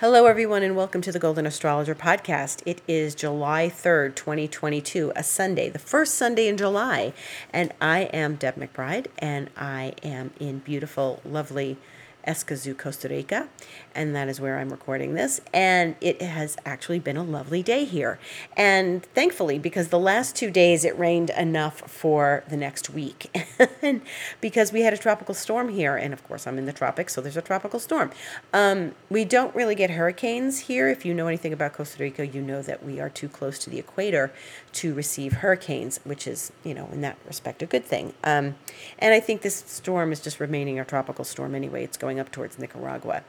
Hello, everyone, and welcome to the Golden Astrologer podcast. It is July 3rd, 2022, a Sunday, the first Sunday in July. And I am Deb McBride, and I am in beautiful, lovely Escazú, Costa Rica, and that is where I'm recording this. And it has actually been a lovely day here. And thankfully, because the last two days it rained enough for the next week, and because we had a tropical storm here, and of course I'm in the tropics, so there's a tropical storm. Um, we don't really get hurricanes here. If you know anything about Costa Rica, you know that we are too close to the equator to receive hurricanes, which is, you know, in that respect, a good thing. Um, and I think this storm is just remaining a tropical storm anyway. It's going up towards Nicaragua.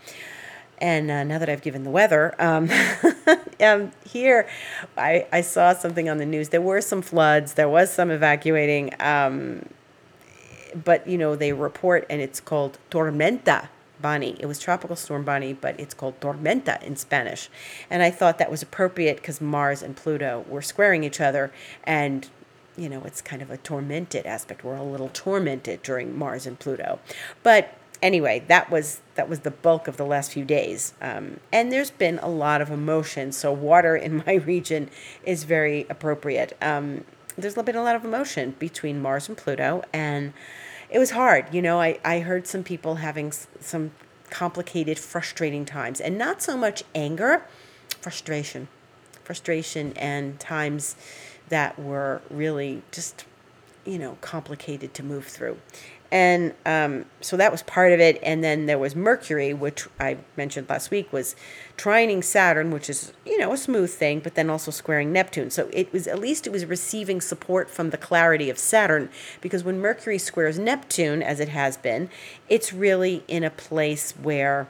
And uh, now that I've given the weather, um, um, here I, I saw something on the news. There were some floods, there was some evacuating, um, but you know, they report, and it's called tormenta Bonnie. It was Tropical Storm Bonnie, but it's called Tormenta in Spanish. And I thought that was appropriate because Mars and Pluto were squaring each other. And, you know, it's kind of a tormented aspect. We're a little tormented during Mars and Pluto. But anyway, that was that was the bulk of the last few days. Um, and there's been a lot of emotion. So water in my region is very appropriate. Um, there's been a lot of emotion between Mars and Pluto. And it was hard. You know, I, I heard some people having some complicated, frustrating times, and not so much anger, frustration, frustration, and times that were really just, you know, complicated to move through. And um, so that was part of it. And then there was Mercury, which I mentioned last week, was trining Saturn, which is, you know, a smooth thing, but then also squaring Neptune. So it was, at least it was receiving support from the clarity of Saturn, because when Mercury squares Neptune, as it has been, it's really in a place where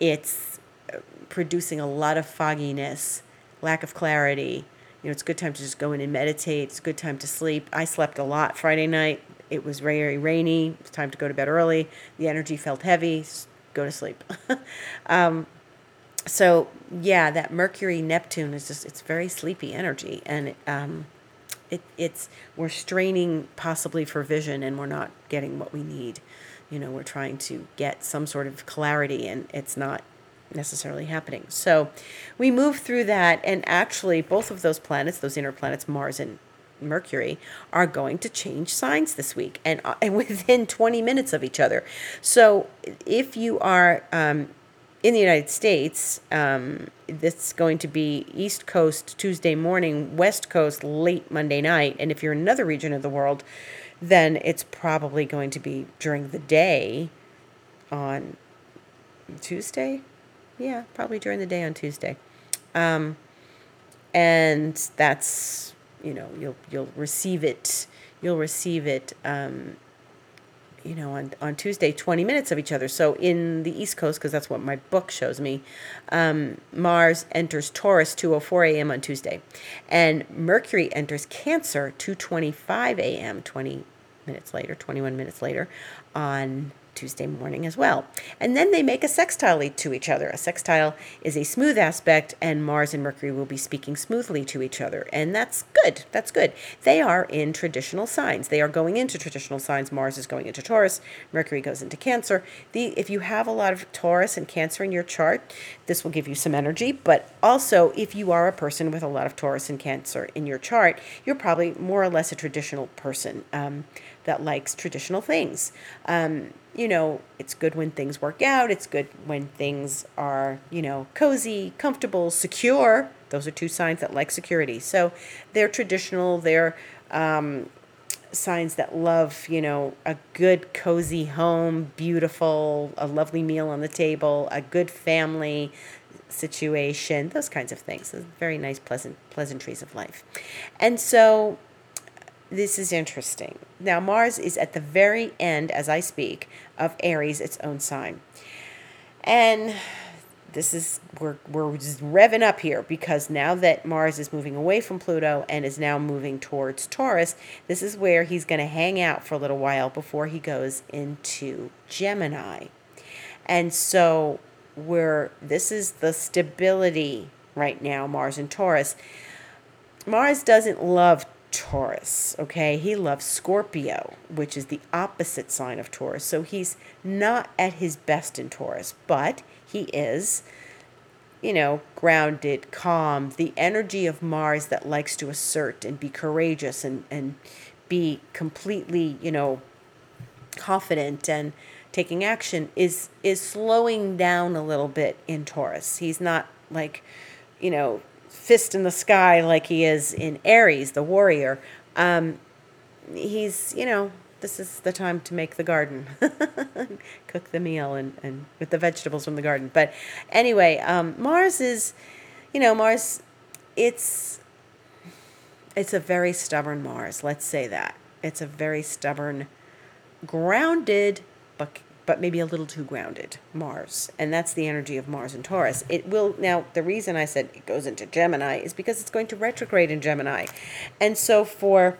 it's uh, producing a lot of fogginess, lack of clarity. You know, it's a good time to just go in and meditate. It's a good time to sleep. I slept a lot Friday night it was very rainy. It was time to go to bed early. The energy felt heavy. Go to sleep. um, so yeah, that Mercury Neptune is just it's very sleepy energy, and um, it it's we're straining possibly for vision, and we're not getting what we need. You know, we're trying to get some sort of clarity, and it's not necessarily happening. So we move through that, and actually, both of those planets, those inner planets, Mars and Mercury are going to change signs this week and, uh, and within 20 minutes of each other. So if you are um, in the United States, um, this going to be East Coast Tuesday morning, West Coast late Monday night. And if you're in another region of the world, then it's probably going to be during the day on Tuesday. Yeah, probably during the day on Tuesday. Um, and that's you know you'll you'll receive it you'll receive it um, you know on, on tuesday 20 minutes of each other. So in the east coast because that's what my book shows me um, mars enters taurus 2.04 a.m on tuesday and mercury enters cancer 2.25 a.m 20 minutes later 21 minutes later on Tuesday morning as well. And then they make a sextile to each other. A sextile is a smooth aspect, and Mars and Mercury will be speaking smoothly to each other. And that's good. That's good. They are in traditional signs. They are going into traditional signs. Mars is going into Taurus, Mercury goes into Cancer. The if you have a lot of Taurus and Cancer in your chart, this will give you some energy. But also, if you are a person with a lot of Taurus and Cancer in your chart, you're probably more or less a traditional person um, that likes traditional things. Um, you know, it's good when things work out. It's good when things are, you know, cozy, comfortable, secure. Those are two signs that like security. So they're traditional. They're um, signs that love, you know, a good, cozy home, beautiful, a lovely meal on the table, a good family situation, those kinds of things. Very nice, pleasant pleasantries of life. And so this is interesting. Now, Mars is at the very end, as I speak, of Aries, its own sign. And this is, we're, we're just revving up here because now that Mars is moving away from Pluto and is now moving towards Taurus, this is where he's going to hang out for a little while before he goes into Gemini. And so, we're, this is the stability right now, Mars and Taurus. Mars doesn't love Taurus, okay? He loves Scorpio, which is the opposite sign of Taurus. So he's not at his best in Taurus, but he is you know, grounded, calm, the energy of Mars that likes to assert and be courageous and, and be completely, you know, confident and taking action is is slowing down a little bit in Taurus. He's not like, you know, fist in the sky like he is in Aries, the warrior. Um, he's, you know, this is the time to make the garden, cook the meal, and, and with the vegetables from the garden. But anyway, um, Mars is, you know, Mars, it's it's a very stubborn Mars. Let's say that it's a very stubborn, grounded, but but maybe a little too grounded Mars. And that's the energy of Mars and Taurus. It will, now, the reason I said it goes into Gemini is because it's going to retrograde in Gemini. And so for,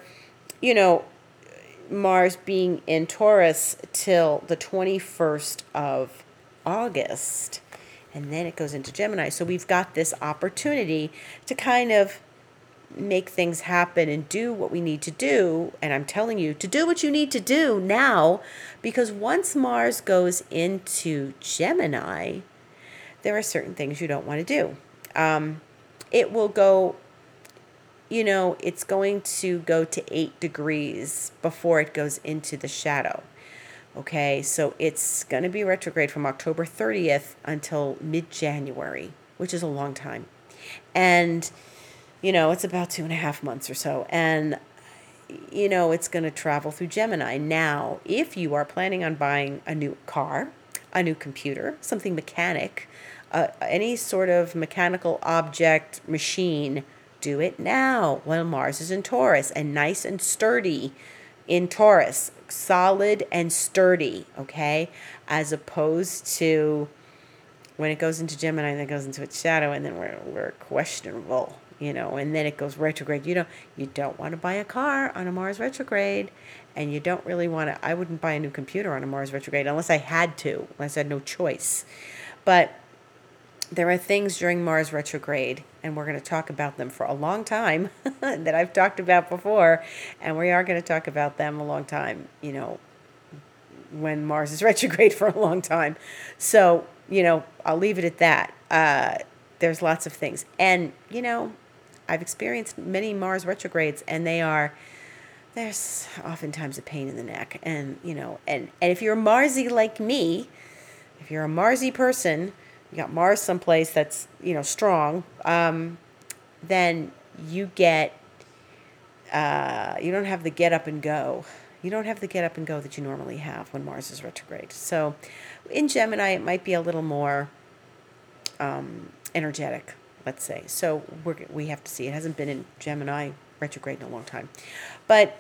you know, Mars being in Taurus till the 21st of August, and then it goes into Gemini. So we've got this opportunity to kind of make things happen and do what we need to do. And I'm telling you to do what you need to do now because once Mars goes into Gemini, there are certain things you don't want to do. Um, it will go, you know, it's going to go to eight degrees before it goes into the shadow. Okay, so it's going to be retrograde from October 30th until mid January, which is a long time. And you know, it's about two and a half months or so. And, you know, it's going to travel through Gemini. Now, if you are planning on buying a new car, a new computer, something mechanic, uh, any sort of mechanical object, machine, do it now while Mars is in Taurus and nice and sturdy in Taurus, solid and sturdy, okay? As opposed to when it goes into Gemini, then goes into its shadow, and then we're, we're questionable you know, and then it goes retrograde. You don't you don't want to buy a car on a Mars retrograde, and you don't really want to. I wouldn't buy a new computer on a Mars retrograde unless I had to, unless I had no choice. But there are things during Mars retrograde, and we're going to talk about them for a long time that I've talked about before, and we are going to talk about them a long time. You know, when Mars is retrograde for a long time. So, you know, I'll leave it at that. Uh, there's lots of things. And, you know, I've experienced many Mars retrogrades, and they are there's oftentimes a pain in the neck, and you know, and and if you're a Marsy like me, if you're a Marsy person, you got Mars someplace that's you know strong, um, then you get uh, you don't have the get up and go. You don't have the get up and go that you normally have when Mars is retrograde. So, in Gemini, it might be a little more um, energetic let's say. So we're, we have to see. It hasn't been in Gemini retrograde in a long time. But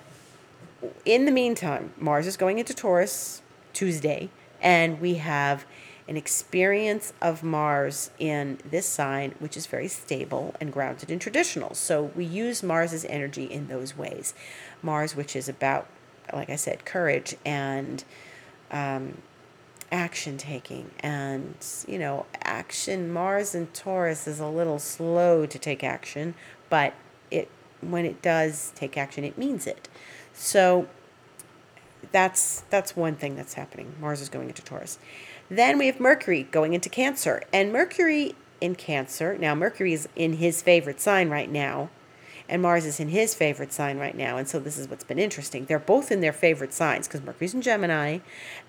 in the meantime, Mars is going into Taurus Tuesday, and we have an experience of Mars in this sign, which is very stable and grounded in traditional. So we use Mars's energy in those ways. Mars, which is about, like I said, courage and um, action taking. And you know action mars and taurus is a little slow to take action but it when it does take action it means it. So that's that's one thing that's happening. Mars is going into taurus. Then we have mercury going into cancer. And mercury in cancer now mercury is in his favorite sign right now and Mars is in his favorite sign right now. And so this is what's been interesting. They're both in their favorite signs because Mercury's in Gemini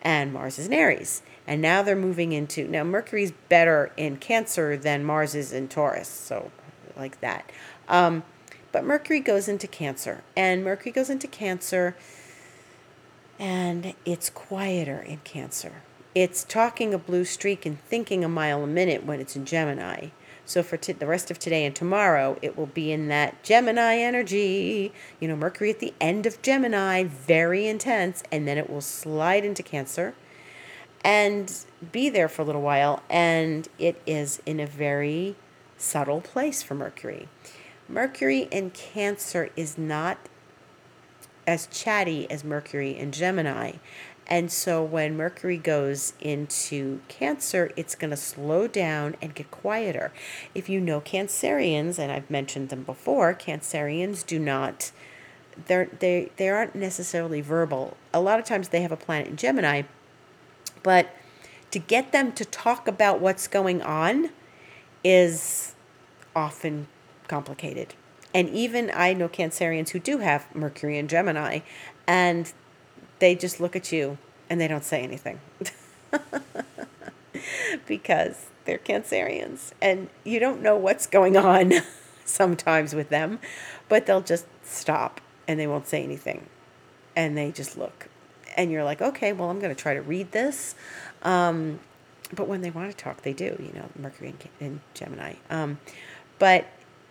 and Mars is in Aries. And now they're moving into now Mercury's better in Cancer than Mars is in Taurus. So like that. Um, but Mercury goes into Cancer, and Mercury goes into Cancer, and it's quieter in Cancer. It's talking a blue streak and thinking a mile a minute when it's in Gemini. So for t- the rest of today and tomorrow, it will be in that Gemini energy. You know, Mercury at the end of Gemini, very intense, and then it will slide into Cancer and be there for a little while. And it is in a very subtle place for Mercury. Mercury in Cancer is not as chatty as Mercury in Gemini. And so when Mercury goes into Cancer, it's going to slow down and get quieter. If you know Cancerians, and I've mentioned them before, Cancerians do not they're, they they aren't necessarily verbal. A lot of times they have a planet in Gemini, but to get them to talk about what's going on is often complicated. And even I know Cancerians who do have Mercury and Gemini, and they just look at you and they don't say anything because they're Cancerians and you don't know what's going on sometimes with them, but they'll just stop and they won't say anything and they just look. And you're like, okay, well, I'm going to try to read this. Um, but when they want to talk, they do, you know, Mercury and, and Gemini. Um, but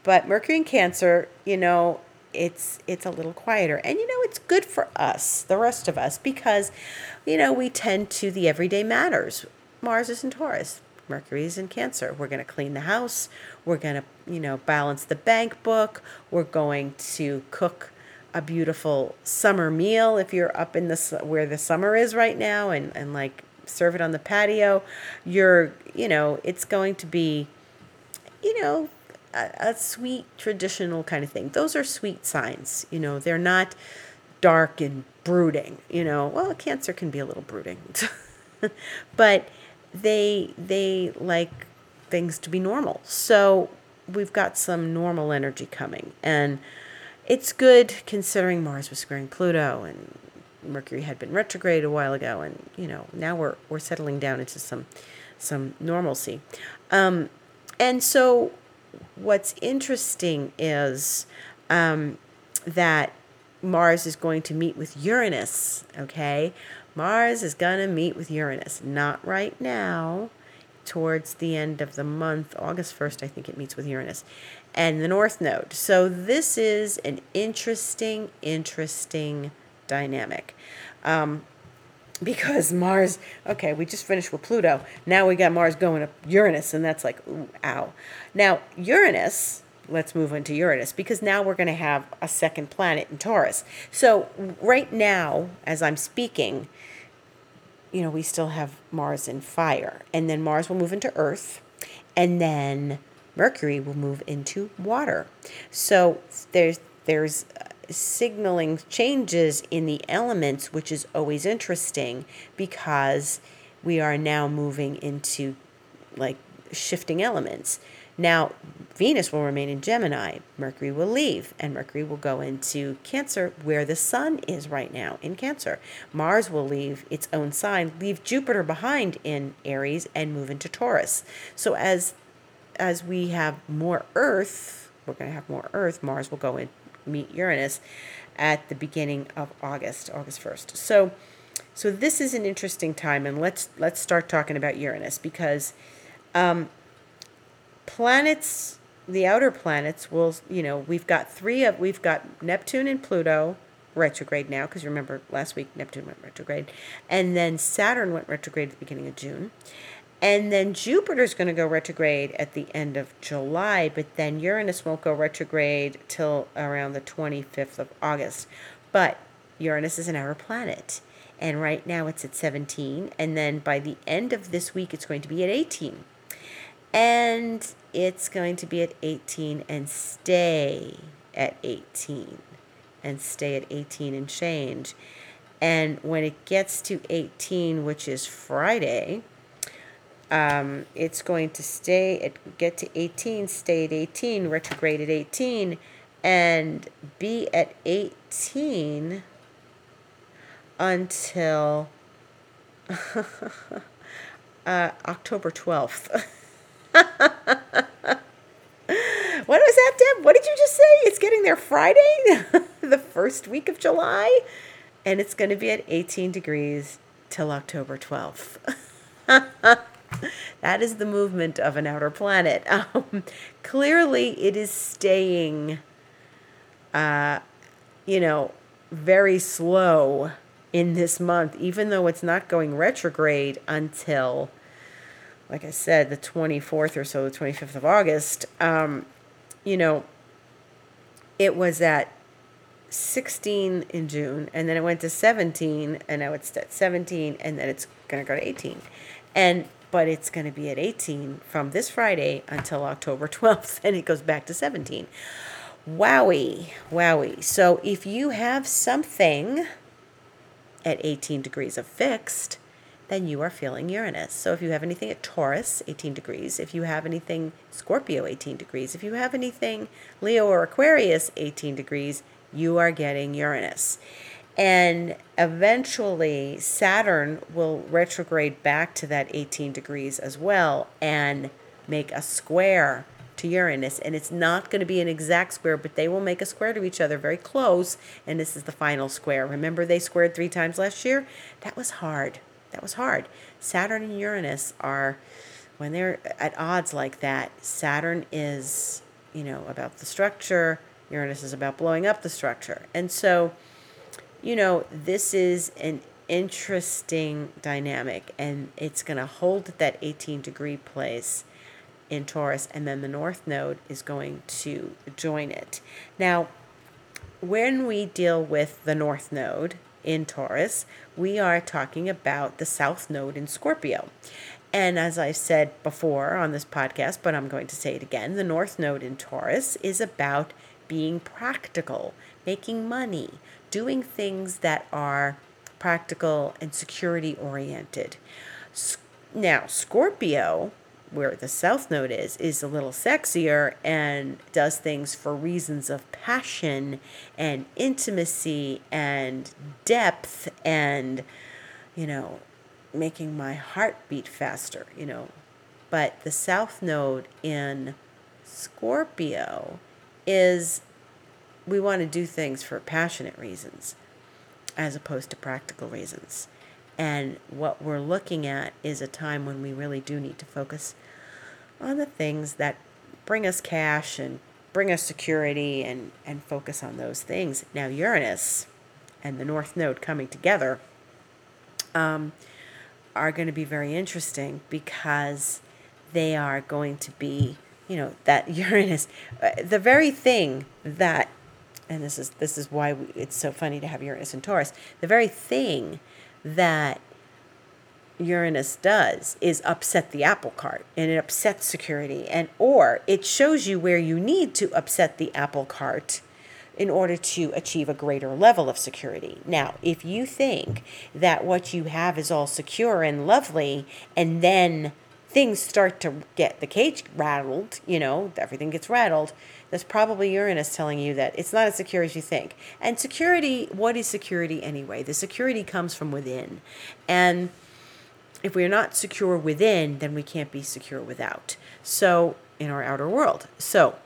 but Mercury and Cancer, you know, it's it's a little quieter. And you know it's good for us the rest of us because you know we tend to the everyday matters. Mars is in taurus mercury is in cancer. We're going to clean the house. We're going to you know balance the bank book. We're going to cook a beautiful summer meal if you're up in the where the summer is right now and and like serve it on the patio. You're you know it's going to be you know a, sweet traditional kind of thing. Those are sweet signs. You know, they're not dark and brooding. You know, well, Cancer can be a little brooding, but they they like things to be normal. So we've got some normal energy coming, and it's good considering Mars was squaring Pluto and Mercury had been retrograde a while ago, and you know now we're we're settling down into some some normalcy, um, and so what's interesting is um, that Mars is going to meet with Uranus, okay? Mars is going to meet with Uranus. Not right now, towards the end of the month, August 1st, I think it meets with Uranus, and the North Node. So this is an interesting, interesting dynamic. Um, because Mars, okay, we just finished with Pluto. Now we got Mars going to Uranus, and that's like, ooh, ow. Now, Uranus, let's move into Uranus because now we're going to have a second planet in Taurus. So, right now, as I'm speaking, you know, we still have Mars in fire, and then Mars will move into Earth, and then Mercury will move into water. So, there's there's signaling changes in the elements, which is always interesting because we are now moving into like shifting elements. Now, Venus will remain in Gemini, Mercury will leave, and Mercury will go into Cancer, where the Sun is right now in Cancer. Mars will leave its own sign, leave Jupiter behind in Aries, and move into Taurus. So, as as we have more Earth, we're going to have more Earth, Mars will go in meet Uranus at the beginning of August, August 1st. So so this is an interesting time and let's let's start talking about Uranus because um, planets the outer planets will you know we've got three of we've got Neptune and Pluto retrograde now because remember last week Neptune went retrograde and then Saturn went retrograde at the beginning of June and then Jupiter's going to go retrograde at the end of July, but then Uranus won't go retrograde till around the 25th of August. But Uranus is an outer planet. And right now it's at 17. And then by the end of this week, it's going to be at 18. And it's going to be at 18 and stay at 18. And stay at 18 and change. And when it gets to 18, which is Friday, um, it's going to stay at get to 18, stay at 18, retrograde at 18, and be at 18 until uh, October 12th. what was that, Deb? What did you just say? It's getting there Friday, the first week of July, and it's going to be at 18 degrees till October 12th. That is the movement of an outer planet. Um, clearly, it is staying, uh, you know, very slow in this month, even though it's not going retrograde until, like I said, the 24th or so, the 25th of August. Um, you know, it was at 16 in June, and then it went to 17, and now it's at 17, and then it's going to go to 18. And but it's going to be at 18 from this Friday until October 12th, and it goes back to 17. Wowie, wowie. So if you have something at 18 degrees of fixed, then you are feeling Uranus. So if you have anything at Taurus, 18 degrees, if you have anything Scorpio, 18 degrees, if you have anything Leo or Aquarius, 18 degrees, you are getting Uranus. And eventually, Saturn will retrograde back to that 18 degrees as well and make a square to Uranus. And it's not going to be an exact square, but they will make a square to each other very close. And this is the final square. Remember, they squared three times last year? That was hard. That was hard. Saturn and Uranus are, when they're at odds like that, Saturn is, you know, about the structure, Uranus is about blowing up the structure. And so, you know, this is an interesting dynamic and it's going to hold that 18 degree place in Taurus and then the north node is going to join it. Now, when we deal with the north node in Taurus, we are talking about the south node in Scorpio. And as I said before on this podcast, but I'm going to say it again, the north node in Taurus is about being practical, making money, doing things that are practical and security oriented. Now, Scorpio, where the south node is, is a little sexier and does things for reasons of passion and intimacy and depth and, you know, making my heart beat faster, you know. But the south node in Scorpio is we want to do things for passionate reasons as opposed to practical reasons. And what we're looking at is a time when we really do need to focus on the things that bring us cash and bring us security and, and focus on those things. Now, Uranus and the North Node coming together um, are going to be very interesting because they are going to be, you know, that Uranus, uh, the very thing that and this is this is why we, it's so funny to have Uranus and Taurus. The very thing that Uranus does is upset the apple cart and it upsets security and or it shows you where you need to upset the apple cart in order to achieve a greater level of security. Now, if you think that what you have is all secure and lovely and then things start to get the cage rattled, you know, everything gets rattled, that's probably Uranus telling you that it's not as secure as you think. And security, what is security anyway? The security comes from within. And if we're not secure within, then we can't be secure without. So, in our outer world. So,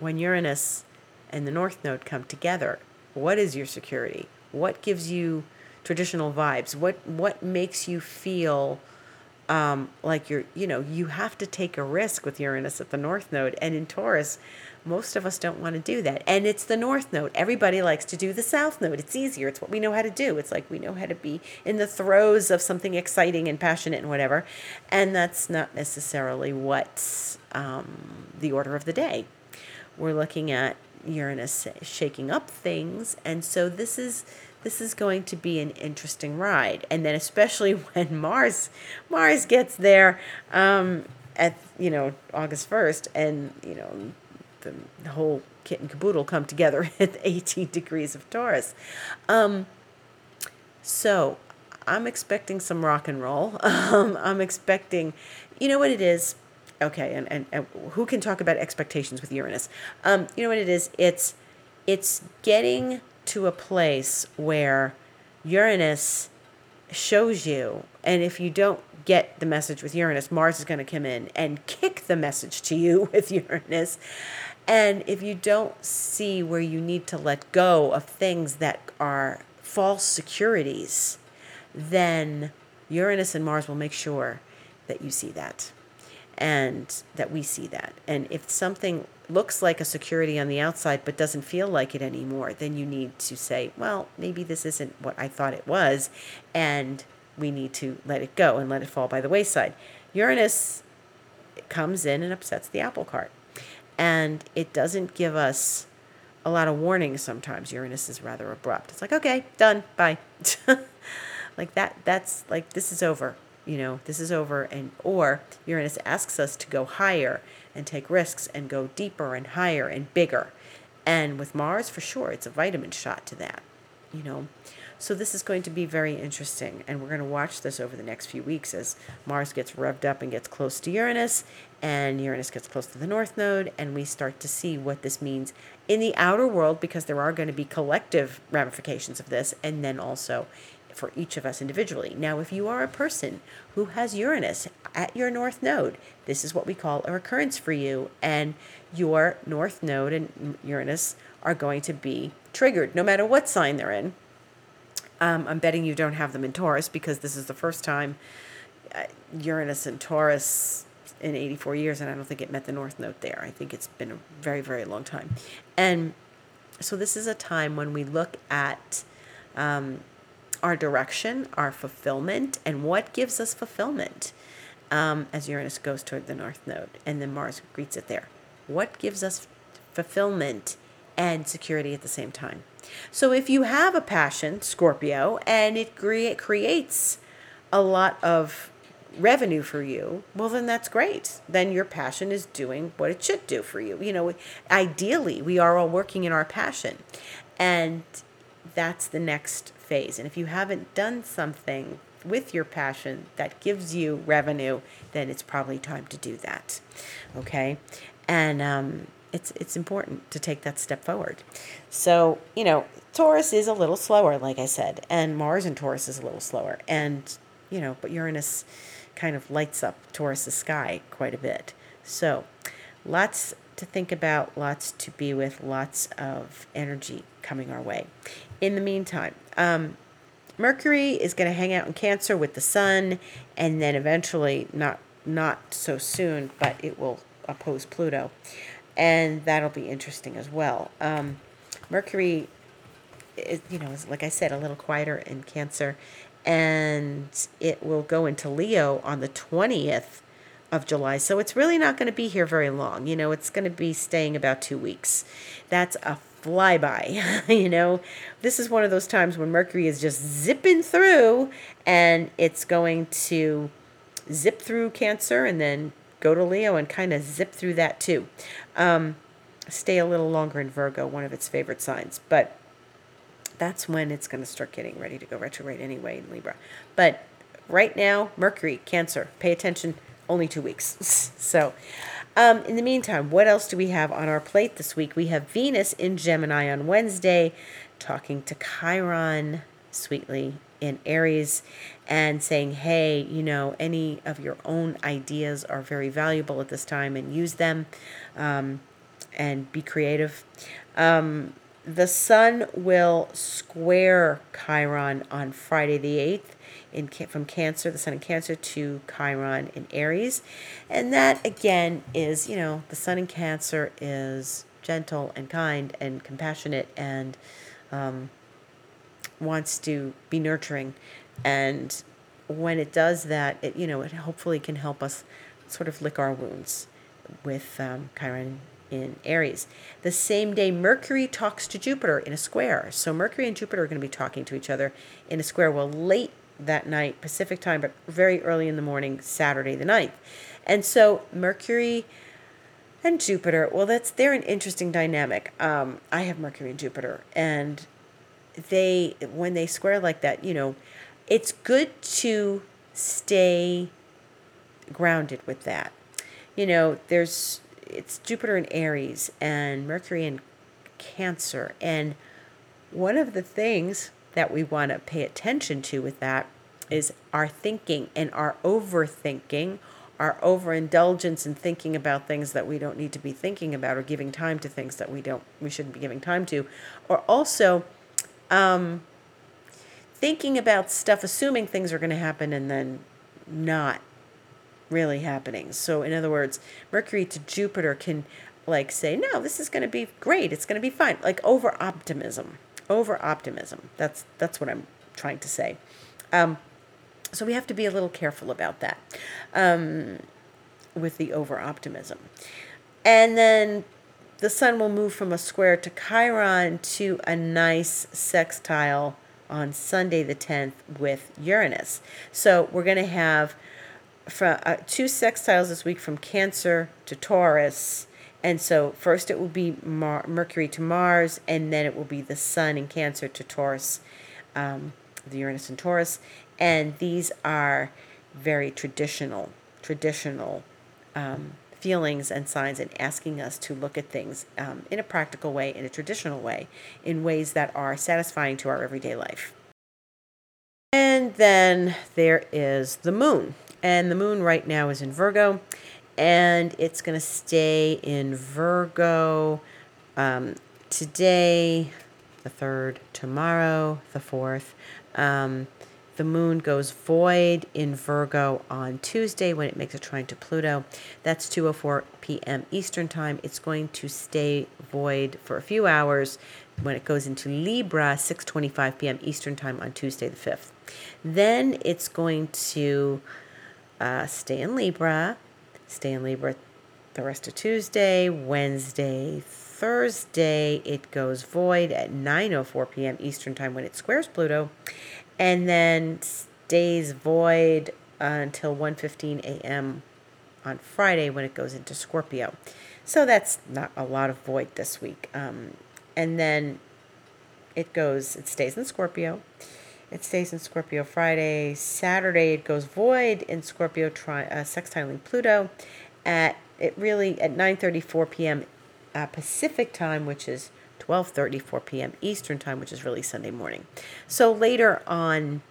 when Uranus and the North Node come together, what is your security? What gives you traditional vibes? What what makes you feel um, like you're, you know, you have to take a risk with Uranus at the North Node. And in Taurus, most of us don't want to do that. And it's the North Node. Everybody likes to do the South Node. It's easier. It's what we know how to do. It's like we know how to be in the throes of something exciting and passionate and whatever. And that's not necessarily what's um, the order of the day. We're looking at Uranus shaking up things. And so this is this is going to be an interesting ride. And then especially when Mars Mars gets there um, at you know August first, and you know the, the, whole kit and caboodle come together at 18 degrees of Taurus. Um, so I'm expecting some rock and roll. Um, I'm expecting, you know what it is. Okay, and, and, and who can talk about expectations with Uranus? Um, you know what it is? It's it's getting to a place where Uranus shows you, and if you don't get the message with Uranus, Mars is going to come in and kick the message to you with Uranus. And if you don't see where you need to let go of things that are false securities, then Uranus and Mars will make sure that you see that and that we see that. And if something looks like a security on the outside but doesn't feel like it anymore, then you need to say, well, maybe this isn't what I thought it was, and we need to let it go and let it fall by the wayside. Uranus comes in and upsets the apple cart, and it doesn't give us a lot of warning sometimes. Uranus is rather abrupt. It's like, okay, done, bye. like that that's like this is over you know this is over and or uranus asks us to go higher and take risks and go deeper and higher and bigger. And with mars for sure it's a vitamin shot to that you know? So this is going to be very interesting, and we're going to watch this over the next few weeks as Mars gets revved up and gets close to Uranus, and Uranus gets close to the North Node, and we start to see what this means in the outer world because there are going to be collective ramifications of this, and then also for each of us individually. Now, if you are a person who has Uranus at your North Node, this is what we call a recurrence for you, and your North Node and Uranus are going to be triggered no matter what sign they're in. Um, I'm betting you don't have them in Taurus because this is the first time uh, Uranus and Taurus in 84 years, and I don't think it met the North Node there. I think it's been a very, very long time. And so this is a time when we look at um, our direction, our fulfillment, and what gives us fulfillment um, as Uranus goes toward the North Node and then Mars greets it there. What gives us fulfillment and security at the same time? So if you have a passion, Scorpio, and it cre- creates a lot of revenue for you, well, then that's great. Then your passion is doing what it should do for you. You know, ideally, we are all working in our passion. And that's the next phase. And if you haven't done something with your passion that gives you revenue, then it's probably time to do that. Okay, and um, it's it's important to take that step forward. So you know, Taurus is a little slower, like I said, and Mars in Taurus is a little slower, and you know, but Uranus kind of lights up Taurus's sky quite a bit. So, lots to think about, lots to be with, lots of energy coming our way. In the meantime, um, Mercury is going to hang out in Cancer with the Sun, and then eventually, not not so soon, but it will oppose Pluto, and that'll be interesting as well. Um, Mercury, is, you know, is like I said, a little quieter in Cancer, and it will go into Leo on the twentieth of July. So it's really not going to be here very long. You know, it's going to be staying about two weeks. That's a flyby. you know, this is one of those times when Mercury is just zipping through and it's going to zip through Cancer and then go to Leo and kind of zip through that too. Um, stay a little longer in Virgo, one of its favorite signs. But that's when it's going to start getting ready to go retrograde anyway in Libra. But right now, Mercury, Cancer, pay attention only two weeks. so, um, in the meantime, what else do we have on our plate this week? We have Venus in Gemini on Wednesday, talking to Chiron sweetly in Aries and saying, hey, you know, any of your own ideas are very valuable at this time and use them um, and be creative. Um, the sun will square Chiron on Friday the 8th in from Cancer, the Sun in Cancer to Chiron in Aries, and that again is you know the Sun in Cancer is gentle and kind and compassionate and um, wants to be nurturing, and when it does that, it you know it hopefully can help us sort of lick our wounds with um, Chiron in Aries. The same day, Mercury talks to Jupiter in a square. So Mercury and Jupiter are going to be talking to each other in a square. Well, late that night, Pacific time, but very early in the morning, Saturday the 9th. And so Mercury and Jupiter, well, that's they're an interesting dynamic. Um, I have Mercury and Jupiter, and they when they square like that, you know, it's good to stay grounded with that. You know, there's it's Jupiter in Aries and Mercury in Cancer, and one of the things that we want to pay attention to with that is our thinking and our overthinking, our overindulgence in thinking about things that we don't need to be thinking about or giving time to things that we don't we shouldn't be giving time to or also um, thinking about stuff assuming things are going to happen and then not really happening. So in other words, Mercury to Jupiter can like say, "No, this is going to be great. It's going to be fine." Like over optimism over optimism. That's that's what I'm trying to say. Um, so we have to be a little careful about that um, with the over optimism. And then the sun will move from a square to Chiron to a nice sextile on Sunday the 10th with Uranus. So we're going to have from, uh, two sextiles this week from Cancer to Taurus and so first it will be Mar- Mercury to Mars, and then it will be the Sun in Cancer to Taurus um, the Uranus and Taurus, and these are very traditional, traditional um, feelings and signs, and asking us to look at things um, in a practical way, in a traditional way, in ways that are satisfying to our everyday life. And then there is the moon. And the moon right now is in Virgo, and it's going to stay in Virgo um, today, the 3rd, tomorrow, the 4th. Um, the moon goes void in Virgo on Tuesday when it makes a trine to Pluto. That's 2:04 p.m. Eastern Time. It's going to stay void for a few hours when it goes into Libra 6:25 p.m. Eastern Time on Tuesday the 5th. Then it's going to uh, stay in Libra, stay in Libra the rest of Tuesday, Wednesday, Thursday. It goes void at 9:04 p.m. Eastern Time when it squares Pluto and then stays void until 1:15 a.m. on Friday when it goes into Scorpio. So that's not a lot of void this week. Um, and then it goes, it stays in Scorpio. It stays in Scorpio Friday. Saturday it goes void in Scorpio, tri- uh, sextiling Pluto at it really at 9:34 p.m. Uh, Pacific time, which is 12:34 p.m. Eastern Time, which is really Sunday morning. So later on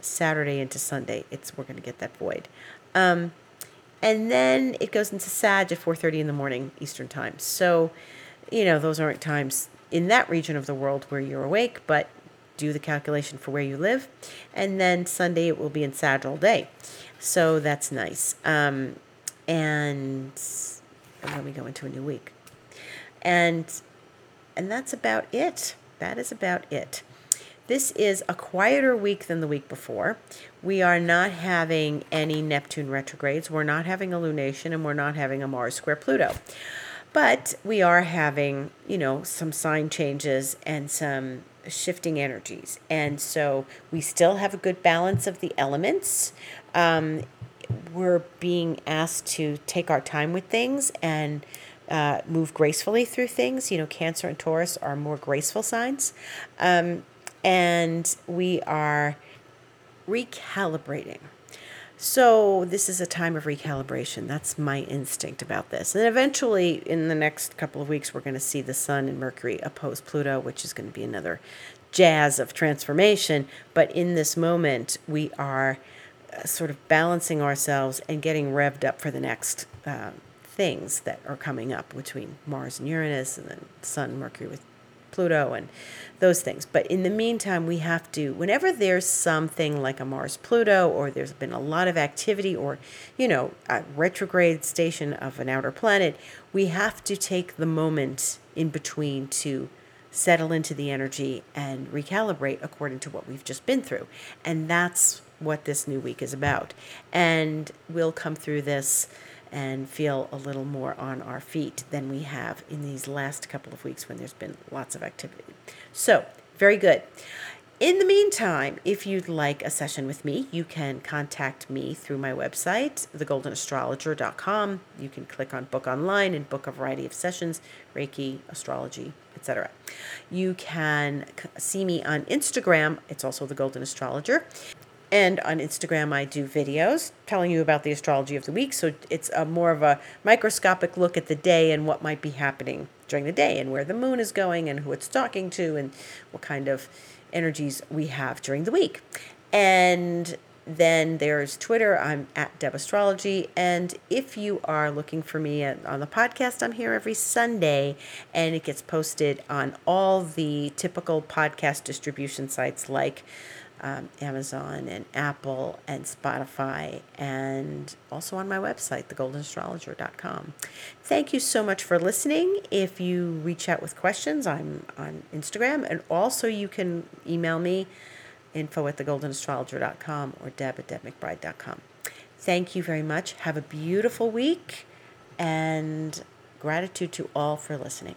Saturday into Sunday, it's we're going to get that void. Um, and then it goes into Sag at 4:30 in the morning Eastern Time. So, you know, those aren't times in that region of the world where you're awake, but do the calculation for where you live. And then Sunday it will be in Sag all day. So that's nice. Um, and then we go into a new week. And and that's about it. That is about it. This is a quieter week than the week before. We are not having any Neptune retrogrades. We're not having a lunation and we're not having a Mars square Pluto. But we are having, you know, some sign changes and some shifting energies. And so we still have a good balance of the elements. Um, we're being asked to take our time with things and uh, move gracefully through things. You know, Cancer and Taurus are more graceful signs. Um, and we are recalibrating. So, this is a time of recalibration. That's my instinct about this. And eventually, in the next couple of weeks, we're going to see the Sun and Mercury oppose Pluto, which is going to be another jazz of transformation. But in this moment, we are uh, sort of balancing ourselves and getting revved up for the next uh, things that are coming up between Mars and Uranus and then Sun, and Mercury with Pluto and those things. But in the meantime, we have to, whenever there's something like a Mars Pluto, or there's been a lot of activity, or, you know, a retrograde station of an outer planet, we have to take the moment in between to settle into the energy and recalibrate according to what we've just been through. And that's what this new week is about. And we'll come through this and feel a little more on our feet than we have in these last couple of weeks when there's been lots of activity. So, very good. In the meantime, if you'd like a session with me, you can contact me through my website, thegoldenastrologer.com. You can click on book online and book a variety of sessions, Reiki, astrology, etc. You can see me on Instagram. It's also the Golden Astrologer. And on Instagram, I do videos telling you about the astrology of the week. So it's a more of a microscopic look at the day and what might be happening during the day and where the moon is going and who it's talking to and what kind of energies we have during the week. And then there's Twitter. I'm at Deb Astrology. And if you are looking for me on the podcast, I'm here every Sunday and it gets posted on all the typical podcast distribution sites like um, Amazon and Apple and Spotify, and also on my website, thegoldenastrologer.com. Thank you so much for listening. If you reach out with questions, I'm on Instagram, and also you can email me info at thegoldenastrologer.com or deb at debmcbride.com. Thank you very much. Have a beautiful week, and gratitude to all for listening.